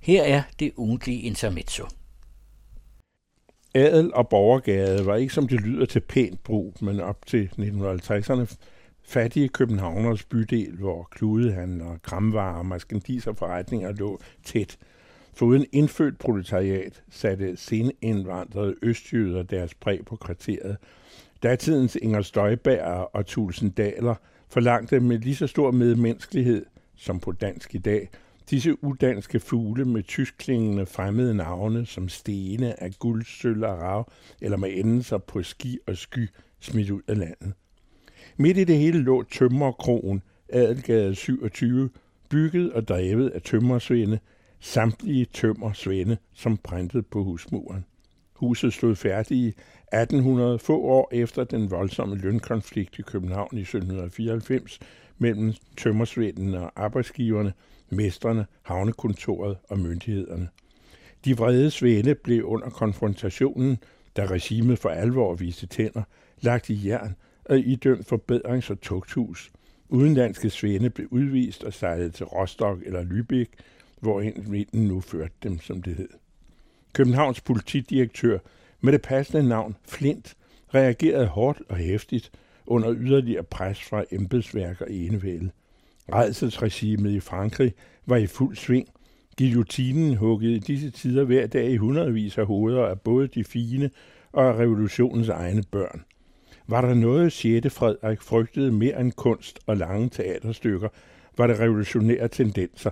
Her er det ugentlige intermezzo. Adel og borgergade var ikke som det lyder til pænt brug, men op til 1950'erne fattige københavners bydel, hvor kludehandlere, kramvarer og maskendiserforretninger lå tæt. Foruden indfødt proletariat satte senindvandrede østjyder deres præg på kvarteret. Datidens Inger Støjberg og Tulsen Daler forlangte med lige så stor medmenneskelighed som på dansk i dag – Disse udanske fugle med tyskklingende fremmede navne som stene af guld, sølv og rav, eller med endelser på ski og sky, smidt ud af landet. Midt i det hele lå Tømmerkrogen, Adelgade 27, bygget og drevet af tømmersvende, samtlige tømmersvende, som brændte på husmuren. Huset stod færdigt i 1800, få år efter den voldsomme lønkonflikt i København i 1794 mellem tømmersvenden og arbejdsgiverne, mesterne, havnekontoret og myndighederne. De vrede svende blev under konfrontationen, da regimet for alvor viste tænder, lagt i jern og idømt forbedrings- og tugthus. Udenlandske svende blev udvist og sejlet til Rostock eller Lübeck, hvor vinden nu førte dem, som det hed. Københavns politidirektør med det passende navn Flint reagerede hårdt og hæftigt under yderligere pres fra embedsværk og enevælde. Redselsregimet i Frankrig var i fuld sving. Guillotinen huggede i disse tider hver dag i hundredvis af hoveder af både de fine og af revolutionens egne børn. Var der noget 6. Frederik frygtede mere end kunst og lange teaterstykker, var det revolutionære tendenser,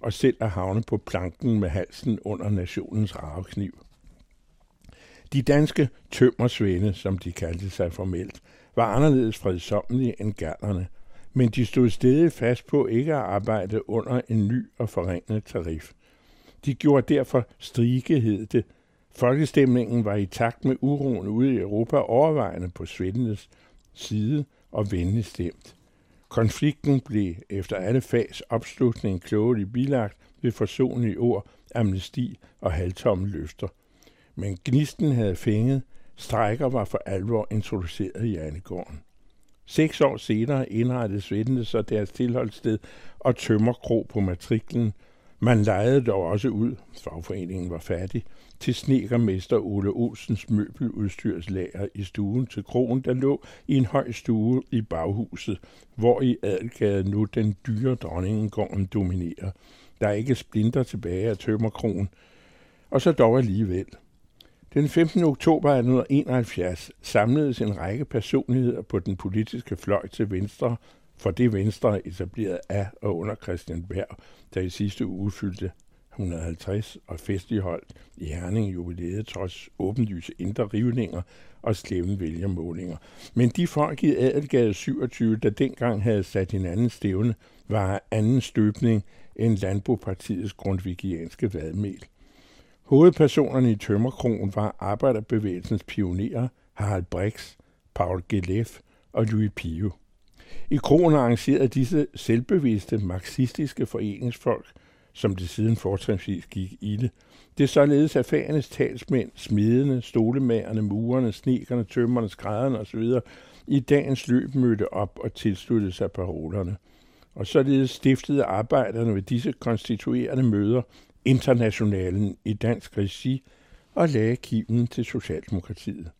og selv at havne på planken med halsen under nationens ravekniv. De danske tømmersvende, som de kaldte sig formelt, var anderledes fredsommelige end gærnerne – men de stod stedet fast på ikke at arbejde under en ny og forringet tarif. De gjorde derfor strikehed det. Folkestemningen var i takt med uroen ude i Europa overvejende på svendenes side og venligt stemt. Konflikten blev efter alle fags opslutning klogeligt bilagt ved forsonlige ord, amnesti og halvtomme løfter. Men gnisten havde fænget, strækker var for alvor introduceret i Annegården. Seks år senere indrettede svendene så deres tilholdssted og tømmerkro på matriklen. Man lejede dog også ud, fagforeningen var fattig, til snekermester Ole Olsens møbeludstyrslager i stuen til krogen, der lå i en høj stue i baghuset, hvor i Adelgade nu den dyre dronningengården dominerer. Der er ikke splinter tilbage af tømmerkrogen, og så dog alligevel – den 15. oktober 1971 samledes en række personligheder på den politiske fløj til Venstre, for det Venstre etableret af og under Christian Berg, der i sidste uge fyldte 150 og festligholdt i Herning jubilæet trods åbenlyse indre rivninger og slemme vælgermålinger. Men de folk i Adelgade 27, der dengang havde sat anden stævne, var anden støbning end Landbopartiets grundvigianske vadmel. Hovedpersonerne i Tømmerkronen var arbejderbevægelsens pionerer Harald Brix, Paul Gelef og Louis Pio. I kronen arrangerede disse selvbevidste marxistiske foreningsfolk, som det siden fortrinsvis gik i det, det er således erfarenes talsmænd, smidene, stolemagerne, murerne, snikerne, tømmerne, skrædderne osv. i dagens løb mødte op og tilsluttede sig parolerne. Og således stiftede arbejderne ved disse konstituerende møder internationalen i dansk regi og lagde kiven til Socialdemokratiet.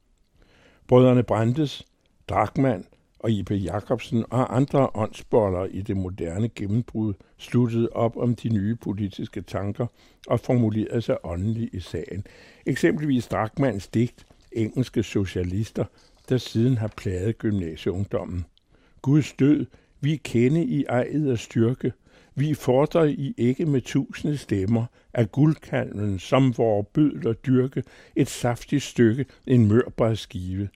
Brødrene Brandes, Drakman og Ibe Jacobsen og andre åndsboller i det moderne gennembrud sluttede op om de nye politiske tanker og formulerede sig åndeligt i sagen. Eksempelvis Drakmans digt Engelske Socialister, der siden har plaget gymnasieungdommen. Guds død, vi kende i ejet og styrke – vi fordrer I ikke med tusinde stemmer af guldkalven, som vor bødler dyrke, et saftigt stykke, en mørbar skive.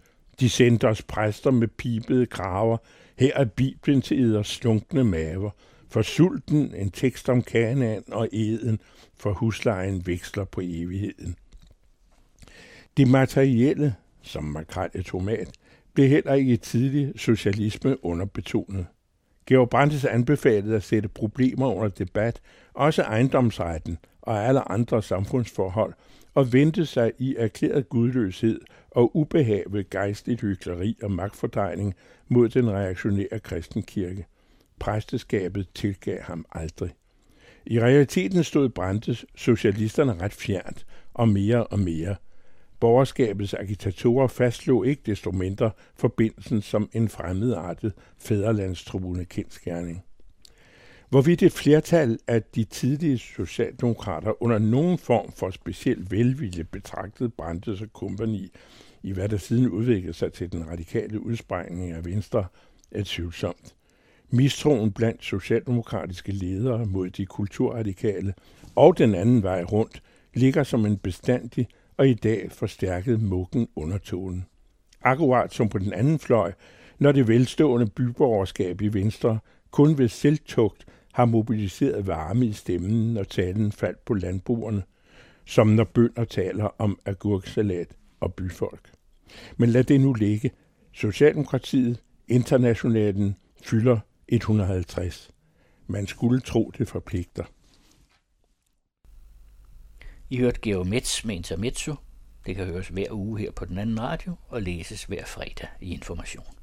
De sendte os præster med pibede graver, her er Bibelen til eders slunkne maver. For sulten en tekst om kanan og eden, for huslejen veksler på evigheden. Det materielle, som makrel tomat, blev heller ikke i tidlig socialisme underbetonet. Georg Brandes anbefalede at sætte problemer under debat, også ejendomsretten og alle andre samfundsforhold, og vendte sig i erklæret gudløshed og ubehag ved gejstligt hykleri og magtfordrejning mod den reaktionære kristenkirke. Præsteskabet tilgav ham aldrig. I realiteten stod Brandes socialisterne ret fjernt og mere og mere. Borgerskabets agitatorer fastslog ikke desto mindre forbindelsen som en fremmedartet fæderlandstruende kendskærning. Hvorvidt et flertal af de tidlige socialdemokrater under nogen form for speciel velvilje betragtede Brandes og kompagni i hvad der siden udviklede sig til den radikale udsprængning af Venstre, er tvivlsomt. Mistroen blandt socialdemokratiske ledere mod de kulturradikale og den anden vej rundt ligger som en bestandig og i dag forstærket mukken undertone. Akkurat som på den anden fløj, når det velstående byborgerskab i Venstre kun ved selvtugt har mobiliseret varme i stemmen, når talen faldt på landbrugerne, som når bønder taler om agurksalat og byfolk. Men lad det nu ligge. Socialdemokratiet, internationalen, fylder 150. Man skulle tro, det forpligter. I hørte Geo Metz med Intermezzo. Det kan høres hver uge her på den anden radio og læses hver fredag i Information.